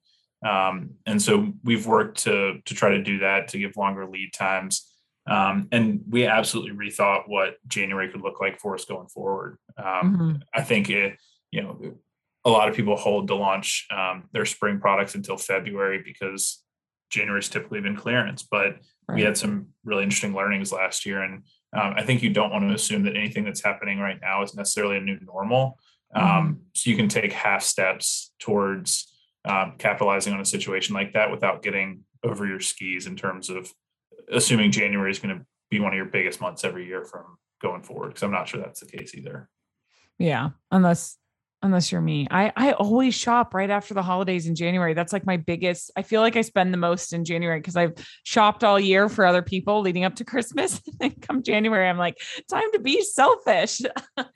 Um, and so we've worked to to try to do that to give longer lead times. Um, and we absolutely rethought what january could look like for us going forward. Um, mm-hmm. i think it you know a lot of people hold to launch um, their spring products until february because January's typically been clearance, but right. we had some really interesting learnings last year. And um, I think you don't want to assume that anything that's happening right now is necessarily a new normal. Um, mm-hmm. So you can take half steps towards um, capitalizing on a situation like that without getting over your skis in terms of assuming January is going to be one of your biggest months every year from going forward. Because I'm not sure that's the case either. Yeah, unless unless you're me. I I always shop right after the holidays in January. That's like my biggest. I feel like I spend the most in January because I've shopped all year for other people leading up to Christmas. and come January, I'm like, time to be selfish.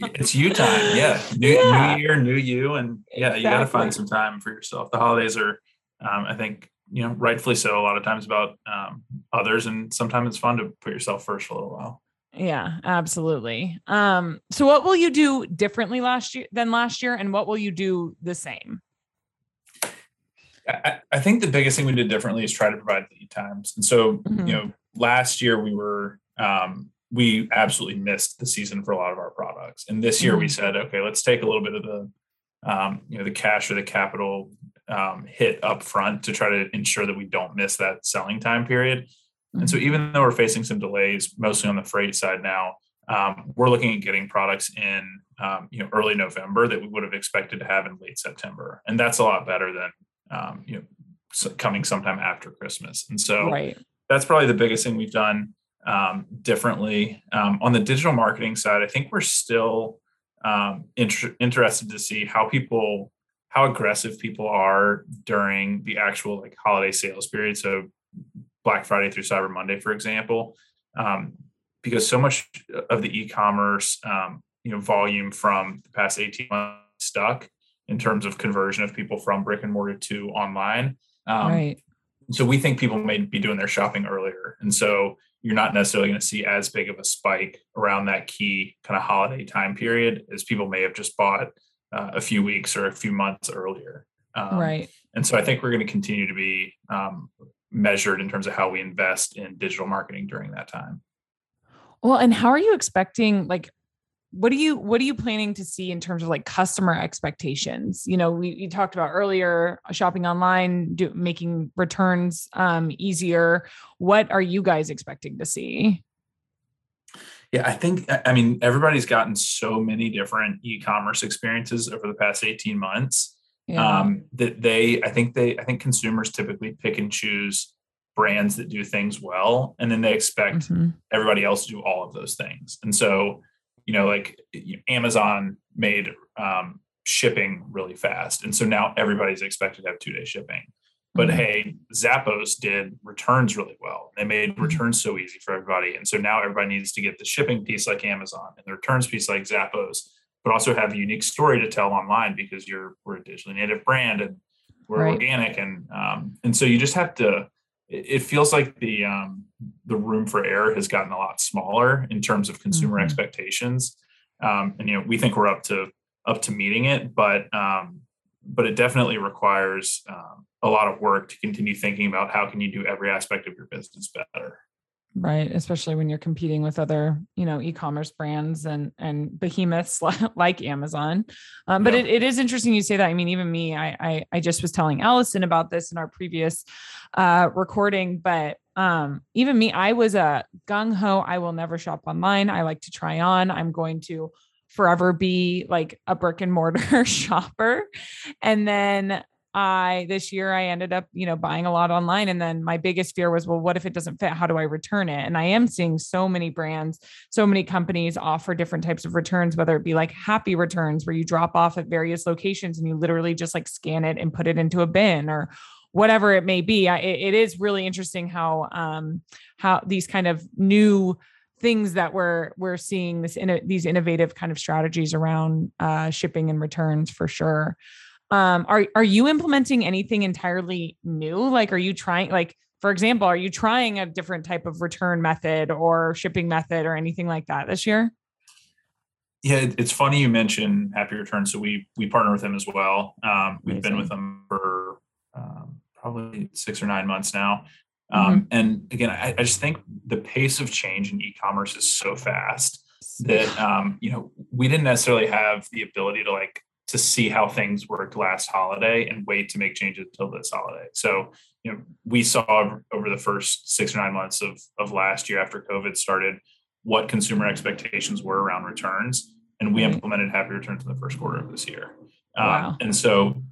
it's you time, yeah. New, yeah. new year, new you, and yeah, exactly. you got to find some time for yourself. The holidays are, um, I think, you know, rightfully so. A lot of times about um, others, and sometimes it's fun to put yourself first for a little while. Yeah, absolutely. Um, so what will you do differently last year than last year, and what will you do the same? I, I think the biggest thing we did differently is try to provide lead times. And so, mm-hmm. you know, last year we were um, we absolutely missed the season for a lot of our products, and this year mm-hmm. we said, okay, let's take a little bit of the um, you know the cash or the capital um, hit up front to try to ensure that we don't miss that selling time period and so mm-hmm. even though we're facing some delays, mostly on the freight side now, um, we're looking at getting products in um, you know early November that we would have expected to have in late September, and that's a lot better than um, you know coming sometime after Christmas. And so right. that's probably the biggest thing we've done um, differently um, on the digital marketing side. I think we're still um, inter- interested to see how people how aggressive people are during the actual like holiday sales period. So Black Friday through Cyber Monday, for example, um, because so much of the e-commerce um, you know volume from the past 18 months stuck in terms of conversion of people from brick and mortar to online. Um, right. So we think people may be doing their shopping earlier, and so you're not necessarily going to see as big of a spike around that key kind of holiday time period as people may have just bought uh, a few weeks or a few months earlier. Um, right. And so I think we're going to continue to be um, measured in terms of how we invest in digital marketing during that time. Well, and how are you expecting like what are you what are you planning to see in terms of like customer expectations? You know we, we talked about earlier shopping online do, making returns um, easier. What are you guys expecting to see? Yeah i think i mean everybody's gotten so many different e-commerce experiences over the past 18 months yeah. um, that they i think they i think consumers typically pick and choose brands that do things well and then they expect Mm-hmm. everybody else to do all of those things and so you know like amazon made um, shipping really fast and so now everybody's expected to have two day shipping but Mhm. hey zappos did returns really well they made Mhm. returns so easy for everybody and so now everybody needs to get the shipping piece like amazon and the returns piece like zappos but also have a unique story to tell online because you're we're a digitally native brand and we're Right. organic and um, and so you just have to it feels like the um, the room for error has gotten a lot smaller in terms of consumer Mhm. expectations um, and you know we think we're up to up to meeting it but um, but it definitely requires um, a lot of work to continue thinking about how can you do every aspect of your business better right? Especially when you're competing with other you know e-commerce brands and and behemoths like amazon. Um, but Yeah. it, it is interesting you say that. I mean even me I, I i just was telling allison about this in our previous uh recording but um even me i was a gung-ho i will never shop online. I like to try on. I'm going to forever be like a brick and mortar shopper. And then I this year I ended up, you know, buying a lot online. And then my biggest fear was, well, what if it doesn't fit? How do I return it? And I am seeing so many brands, so many companies offer different types of returns, whether it be like happy returns where you drop off at various locations and you literally just like scan it and put it into a bin or whatever it may be. I, it, is really interesting how um how these kind of new things that we're we're seeing this in these innovative kind of strategies around uh, shipping and returns for sure um are are you implementing anything entirely new? Like are you trying like for example are you trying a different type of return method or shipping method or anything like that this year? Yeah it's funny you mentioned happy returns. So we we partner with them as well. Um, we've been with them for um, probably six or nine months now. Um, and again I, I just think the pace of change in e-commerce is so fast that um, you know we didn't necessarily have the ability to like to see how things worked last holiday and wait to make changes till this holiday. So you know we saw over the first six or nine months of of last year after COVID started what consumer expectations were around returns, and we implemented happy returns in the first quarter of this year. Um, and so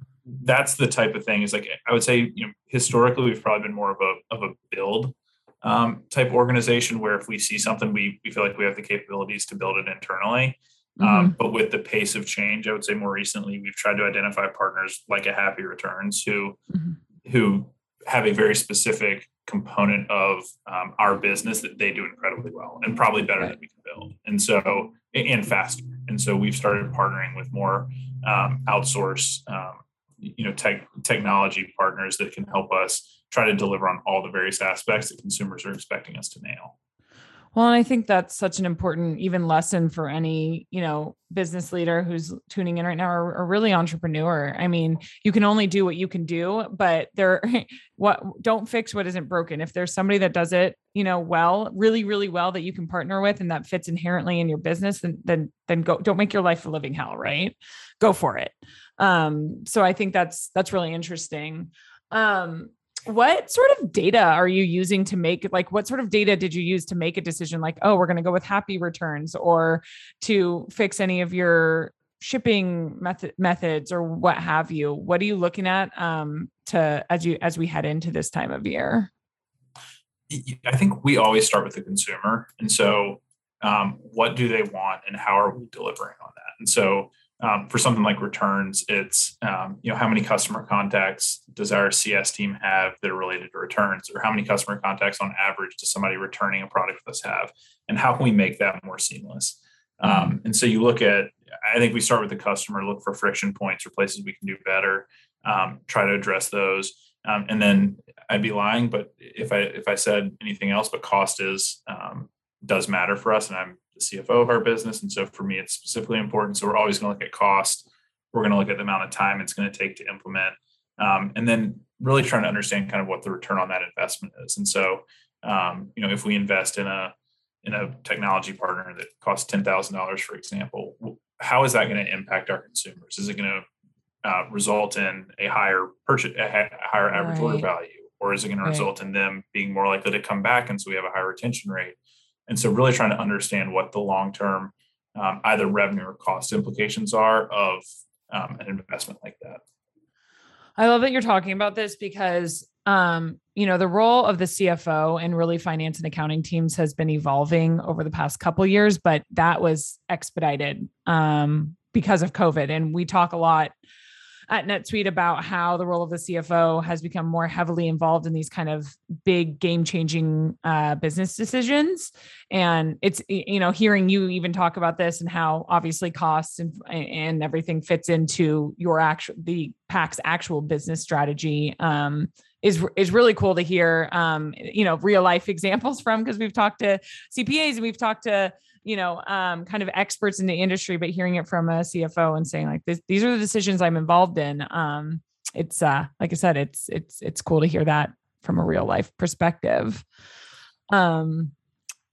that's the type of thing is like I would say you know historically we've probably been more of a of a build um, type organization where if we see something we we feel like we have the capabilities to build it internally Mm-hmm. um, but with the pace of change i would say more recently we've tried to identify partners like a happy returns who Mhm. who have a very specific component of um, our business that they do incredibly well and probably better Right. than we can build and so and faster and so we've started partnering with more um, outsource um, you know tech technology partners that can help us try to deliver on all the various aspects that consumers are expecting us to nail Well, and I think that's such an important even lesson for any, you know, business leader who's tuning in right now or, or really entrepreneur. I mean, you can only do what you can do, but there what don't fix what isn't broken. If there's somebody that does it, you know, well, really, really well that you can partner with and that fits inherently in your business, then then then go don't make your life a living hell, right? Go for it. Um, so I think that's that's really interesting. Um, what sort of data are you using to make like what sort of data did you use to make a decision like oh we're going to go with happy returns or to fix any of your shipping method methods or what have you what are you looking at um to as you as we head into this time of year I think we always start with the consumer. And so, um, what do they want and how are we delivering on that? And so, um, for something like returns, it's, um, you know, how many customer contacts does our CS team have that are related to returns? Or how many customer contacts on average does somebody returning a product with us have? And how can we make that more seamless? Um, and so you look at, I think we start with the customer, look for friction points or places we can do better, um, try to address those. Um, and then I'd be lying, but if I if I said anything else, but cost is um, does matter for us, and I'm CFO of our business, and so for me, it's specifically important. So we're always going to look at cost. We're going to look at the amount of time it's going to take to implement, um, and then really trying to understand kind of what the return on that investment is. And so, um, you know, if we invest in a in a technology partner that costs ten thousand dollars, for example, how is that going to impact our consumers? Is it going to uh, result in a higher purchase, a higher average order value, or is it going to Right. result in them being more likely to come back, and so we have a higher retention rate? And so, really trying to understand what the long term um, either revenue or cost implications are of um, an investment like that. I love that you're talking about this because um, you know, the role of the CFO and really finance and accounting teams has been evolving over the past couple years, but that was expedited um, because of COVID. And we talk a lot at NetSuite about how the role of the CFO has become more heavily involved in these kind of big game changing uh, business decisions. And it's, you know, hearing you even talk about this and how obviously costs and, and everything fits into your actual, the Pact's actual business strategy. Um, is is really cool to hear um, you know real life examples from because we've talked to CPAs and we've talked to you know, um, kind of experts in the industry, but hearing it from a CFO and saying like, this, these are the decisions I'm involved in. Um, it's uh, like I said, it's it's it's cool to hear that from a real life perspective. Um,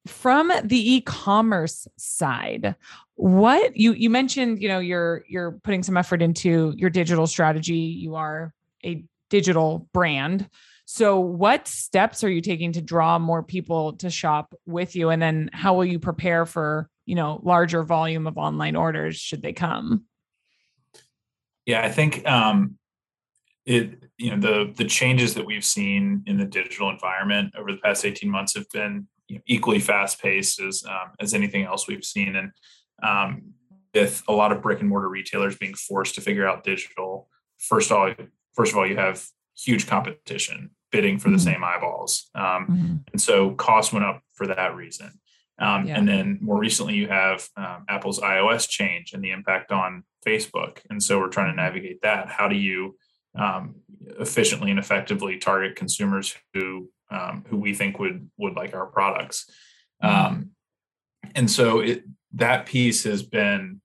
from the e-commerce side, what you you mentioned, you know, you're you're putting some effort into your digital strategy. You are a digital brand. So, what steps are you taking to draw more people to shop with you? And then, how will you prepare for you know larger volume of online orders should they come? Yeah, I think um, it you know the the changes that we've seen in the digital environment over the past eighteen months have been you know, equally fast paced as um, as anything else we've seen, and um, with a lot of brick and mortar retailers being forced to figure out digital. First of all, first of all, you have huge competition bidding for the mm-hmm. same eyeballs. Um, mm-hmm. And so costs went up for that reason. Um, yeah. And then more recently, you have um, Apple's iOS change and the impact on Facebook. And so we're trying to mm-hmm. navigate that. How do you um, efficiently and effectively target consumers who um, who we think would would like our products? Mm-hmm. Um, and so it, that piece has been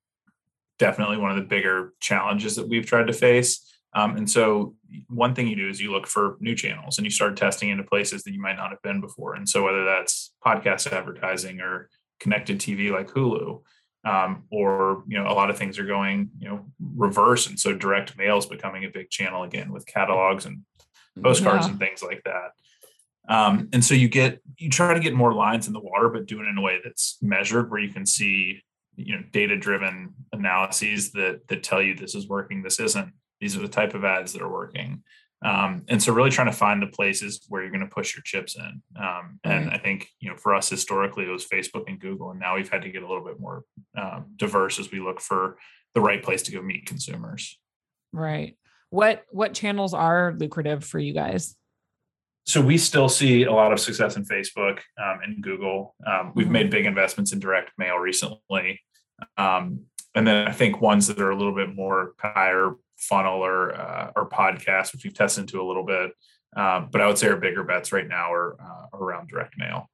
definitely one of the bigger challenges that we've tried to face. Um, and so one thing you do is you look for new channels and you start testing into places that you might not have been before. And so whether that's podcast advertising or connected TV like Hulu, um, or you know a lot of things are going you know reverse, and so direct mail is becoming a big channel again with catalogs and postcards yeah. and things like that. Um, and so you get you try to get more lines in the water, but do it in a way that's measured, where you can see you know data driven analyses that that tell you this is working, this isn't these are the type of ads that are working. Um, and so really trying to find the places where you're going to push your chips in. Um, and right. I think, you know, for us historically, it was Facebook and Google. And now we've had to get a little bit more um, diverse as we look for the right place to go meet consumers. Right. What, what channels are lucrative for you guys? So we still see a lot of success in Facebook um, and Google. Um, we've mm-hmm. made big investments in direct mail recently. Um, and then I think ones that are a little bit more higher funnel or uh, or podcast, which we've tested into a little bit. Um, but I would say our bigger bets right now are uh, around direct mail.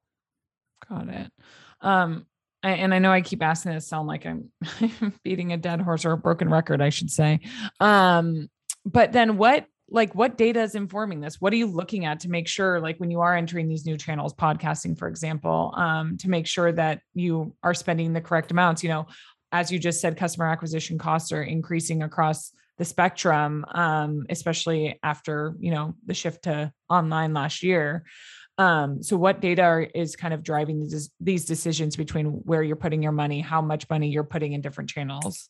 Got it. Um, I, and I know I keep asking this, sound like I'm beating a dead horse or a broken record, I should say. Um, but then what like what data is informing this what are you looking at to make sure like when you are entering these new channels podcasting for example um, to make sure that you are spending the correct amounts you know as you just said customer acquisition costs are increasing across the spectrum, um, especially after you know the shift to online last year. Um, so, what data are, is kind of driving these, these decisions between where you're putting your money, how much money you're putting in different channels,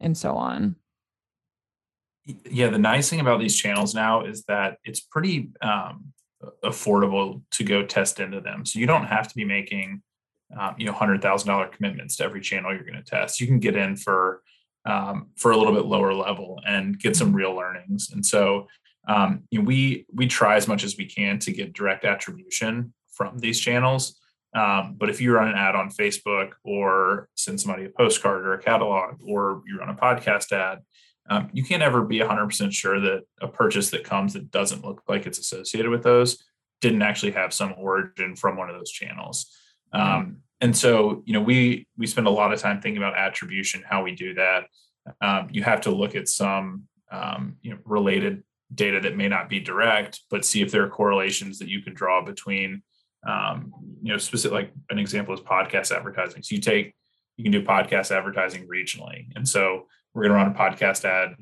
and so on? Yeah, the nice thing about these channels now is that it's pretty um, affordable to go test into them. So you don't have to be making, um, you know, hundred thousand dollar commitments to every channel you're going to test. You can get in for um, for a little bit lower level and get some mm-hmm. real learnings. And so um, you know, we we try as much as we can to get direct attribution from these channels. Um, but if you run an ad on Facebook or send somebody a postcard or a catalog or you run a podcast ad, um, you can't ever be 100% sure that a purchase that comes that doesn't look like it's associated with those didn't actually have some origin from one of those channels. Um, and so you know we we spend a lot of time thinking about attribution how we do that. Um, you have to look at some um, you know related data that may not be direct but see if there are correlations that you can draw between um, you know specific like an example is podcast advertising. So you take you can do podcast advertising regionally. And so we're going to run a podcast ad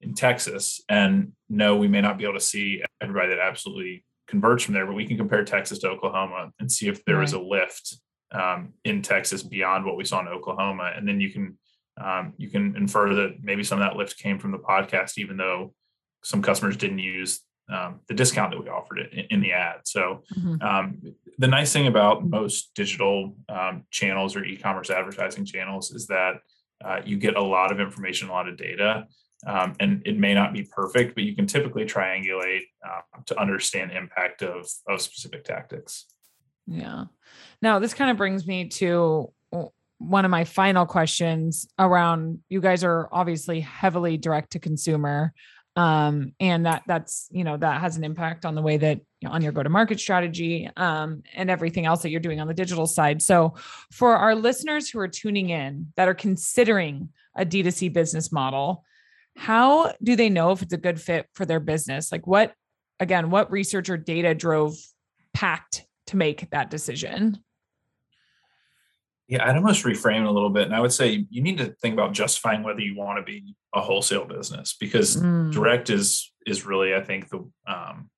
in texas and no we may not be able to see everybody that absolutely converts from there but we can compare texas to oklahoma and see if there right. is a lift um, in Texas beyond what we saw in Oklahoma, and then you can um, you can infer that maybe some of that lift came from the podcast, even though some customers didn't use um, the discount that we offered it in, in the ad. So mm-hmm. um, the nice thing about most digital um, channels or e-commerce advertising channels is that uh, you get a lot of information, a lot of data, um, and it may not be perfect, but you can typically triangulate uh, to understand impact of of specific tactics. Yeah. Now this kind of brings me to one of my final questions around you guys are obviously heavily direct to consumer um, and that that's you know that has an impact on the way that you know, on your go to market strategy um, and everything else that you're doing on the digital side so for our listeners who are tuning in that are considering a d2c business model how do they know if it's a good fit for their business like what again what research or data drove pact to make that decision yeah, I'd almost reframe it a little bit. And I would say you need to think about justifying whether you want to be a wholesale business because mm. direct is is really, I think, the um,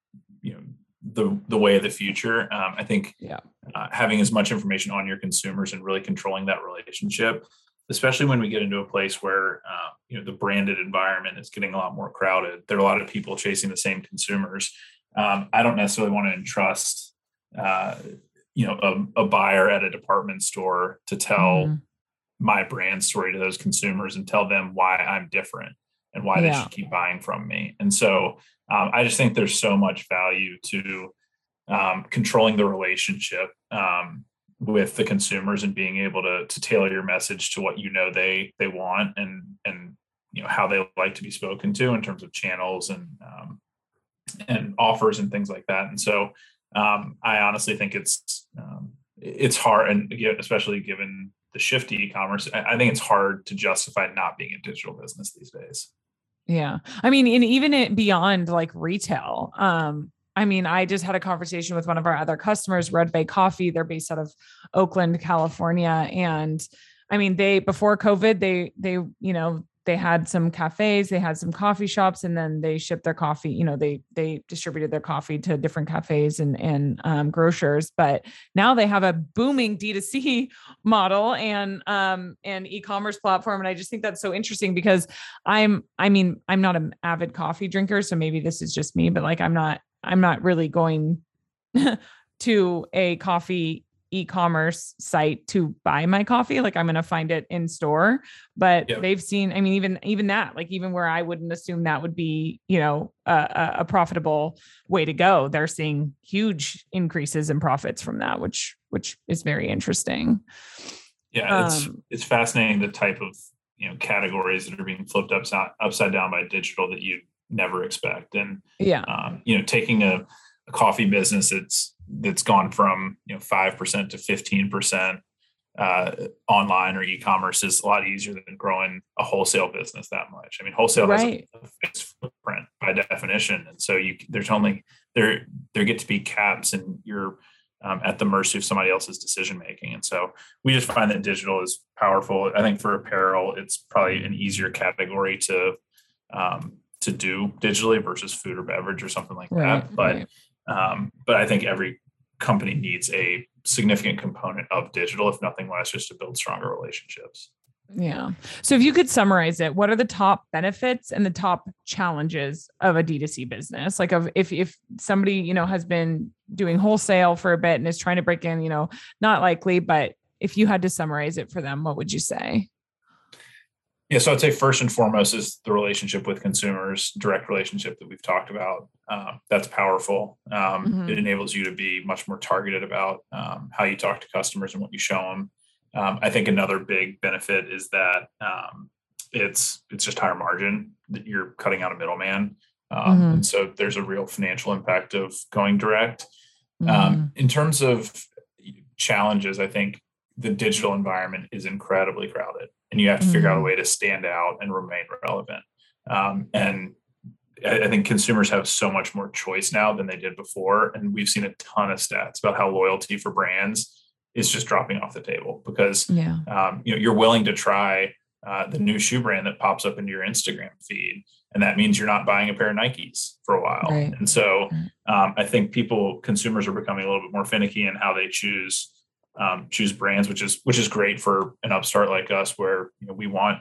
you know, the the way of the future. Um, I think yeah. uh, having as much information on your consumers and really controlling that relationship, especially when we get into a place where uh, you know the branded environment is getting a lot more crowded. There are a lot of people chasing the same consumers. Um, I don't necessarily want to entrust uh, you know a, a buyer at a department store to tell mm. my brand story to those consumers and tell them why I'm different and why yeah. they should keep buying from me. And so um, I just think there's so much value to um, controlling the relationship um, with the consumers and being able to to tailor your message to what you know they they want and and you know how they like to be spoken to in terms of channels and um, and offers and things like that. And so um, I honestly think it's um, it's hard, and especially given the shift to e-commerce, I think it's hard to justify not being a digital business these days. Yeah, I mean, and even it beyond like retail. Um, I mean, I just had a conversation with one of our other customers, Red Bay Coffee. They're based out of Oakland, California, and I mean, they before COVID, they they you know they had some cafes, they had some coffee shops, and then they shipped their coffee. You know, they they distributed their coffee to different cafes and and um, grocers. But now they have a booming D2C model and um and e-commerce platform, and I just think that's so interesting because I'm I mean I'm not an avid coffee drinker, so maybe this is just me, but like I'm not I'm not really going to a coffee e-commerce site to buy my coffee like i'm going to find it in store but yep. they've seen i mean even even that like even where i wouldn't assume that would be you know a, a profitable way to go they're seeing huge increases in profits from that which which is very interesting yeah it's um, it's fascinating the type of you know categories that are being flipped upside upside down by digital that you never expect and yeah um, you know taking a, a coffee business that's that's gone from you know five percent to fifteen percent uh, online or e-commerce is a lot easier than growing a wholesale business that much. I mean, wholesale right. has a fixed footprint by definition, and so you there's only there there get to be caps, and you're um, at the mercy of somebody else's decision making. And so we just find that digital is powerful. I think for apparel, it's probably an easier category to um, to do digitally versus food or beverage or something like right, that. But right. Um, but I think every company needs a significant component of digital, if nothing less, just to build stronger relationships. Yeah. So if you could summarize it, what are the top benefits and the top challenges of a D2C business? Like of if if somebody, you know, has been doing wholesale for a bit and is trying to break in, you know, not likely, but if you had to summarize it for them, what would you say? Yeah, so I'd say first and foremost is the relationship with consumers, direct relationship that we've talked about. Um, that's powerful. Um, mm-hmm. It enables you to be much more targeted about um, how you talk to customers and what you show them. Um, I think another big benefit is that um, it's it's just higher margin. That you're cutting out a middleman, um, mm-hmm. and so there's a real financial impact of going direct. Mm-hmm. in terms of challenges, I think the digital environment is incredibly crowded and you have to mm-hmm. figure out a mm-hmm. way to stand out and remain relevant. Um, and I, I think consumers have so much more choice now than they did before, and we've seen a ton of stats about how loyalty for brands is just dropping off the table because yeah. um, you know you're willing to try uh, the new shoe brand that pops up into your Instagram feed, and that means you're not buying a pair of Nikes for a while. Right. And so um, I think people, consumers, are becoming a little bit more finicky in how they choose um, choose brands, which is which is great for an upstart like us, where you know we want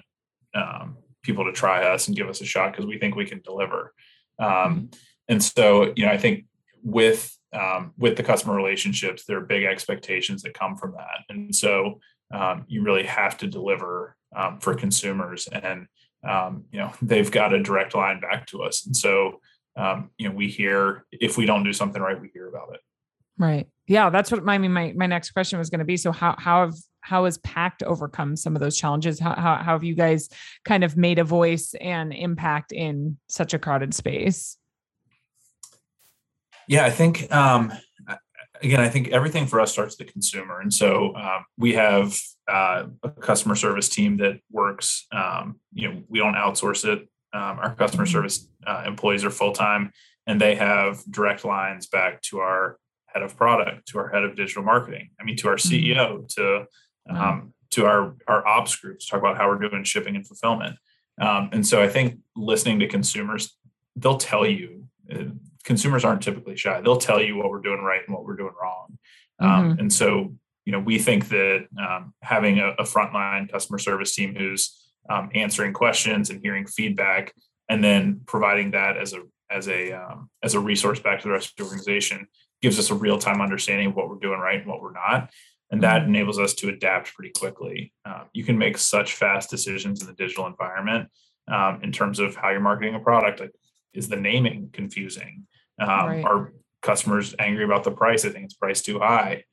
um, people to try us and give us a shot because we think we can deliver. Um, and so, you know, I think with um, with the customer relationships, there are big expectations that come from that, and so um, you really have to deliver um, for consumers, and um, you know they've got a direct line back to us, and so um, you know we hear if we don't do something right, we hear about it. Right. Yeah, that's what my I mean, my my next question was going to be. So how how have how has Pact overcome some of those challenges? How, how how have you guys kind of made a voice and impact in such a crowded space? Yeah, I think um, again, I think everything for us starts with the consumer, and so um, we have uh, a customer service team that works. Um, you know, we don't outsource it. Um, our customer mm-hmm. service uh, employees are full time, and they have direct lines back to our head of product, to our head of digital marketing. I mean, to our CEO, mm-hmm. to um, to our our ops groups, talk about how we're doing shipping and fulfillment. Um, and so I think listening to consumers, they'll tell you uh, consumers aren't typically shy. They'll tell you what we're doing right and what we're doing wrong. Um, mm-hmm. And so, you know, we think that um, having a, a, frontline customer service team who's um, answering questions and hearing feedback, and then providing that as a as a um, as a resource back to the rest of the organization gives us a real time understanding of what we're doing right and what we're not. And that mm-hmm. enables us to adapt pretty quickly. Uh, you can make such fast decisions in the digital environment um, in terms of how you're marketing a product. Like, is the naming confusing? Um, right. Are customers angry about the price? I think it's priced too high.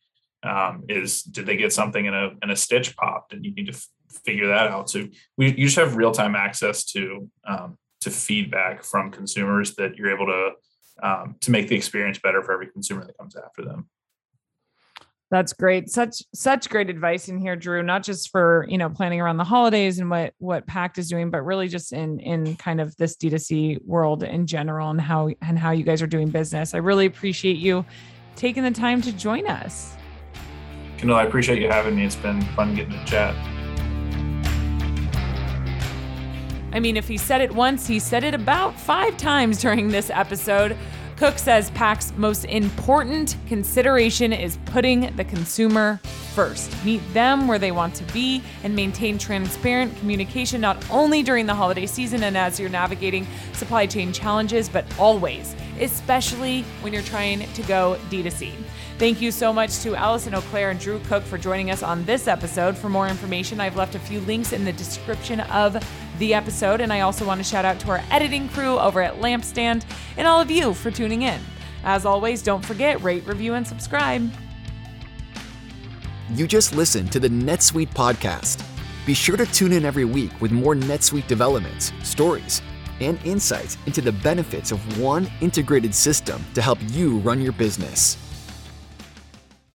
Um, is did they get something in a in a stitch popped, and you need to f- figure that out. So we you just have real time access to um, to feedback from consumers that you're able to um, to make the experience better for every consumer that comes after them. That's great. Such such great advice in here, Drew. Not just for you know planning around the holidays and what what Pact is doing, but really just in in kind of this D2C world in general and how and how you guys are doing business. I really appreciate you taking the time to join us. Kendall, I appreciate you having me. It's been fun getting to chat. I mean, if he said it once, he said it about five times during this episode. Cook says Pact's most important consideration is putting the consumer first. Meet them where they want to be and maintain transparent communication not only during the holiday season and as you're navigating supply chain challenges, but always, especially when you're trying to go D2C. Thank you so much to Allison Auclair and Drew Cook for joining us on this episode. For more information, I've left a few links in the description of the episode. And I also want to shout out to our editing crew over at Lampstand and all of you for tuning in. As always, don't forget, rate, review, and subscribe. You just listened to the NetSuite podcast. Be sure to tune in every week with more NetSuite developments, stories, and insights into the benefits of one integrated system to help you run your business.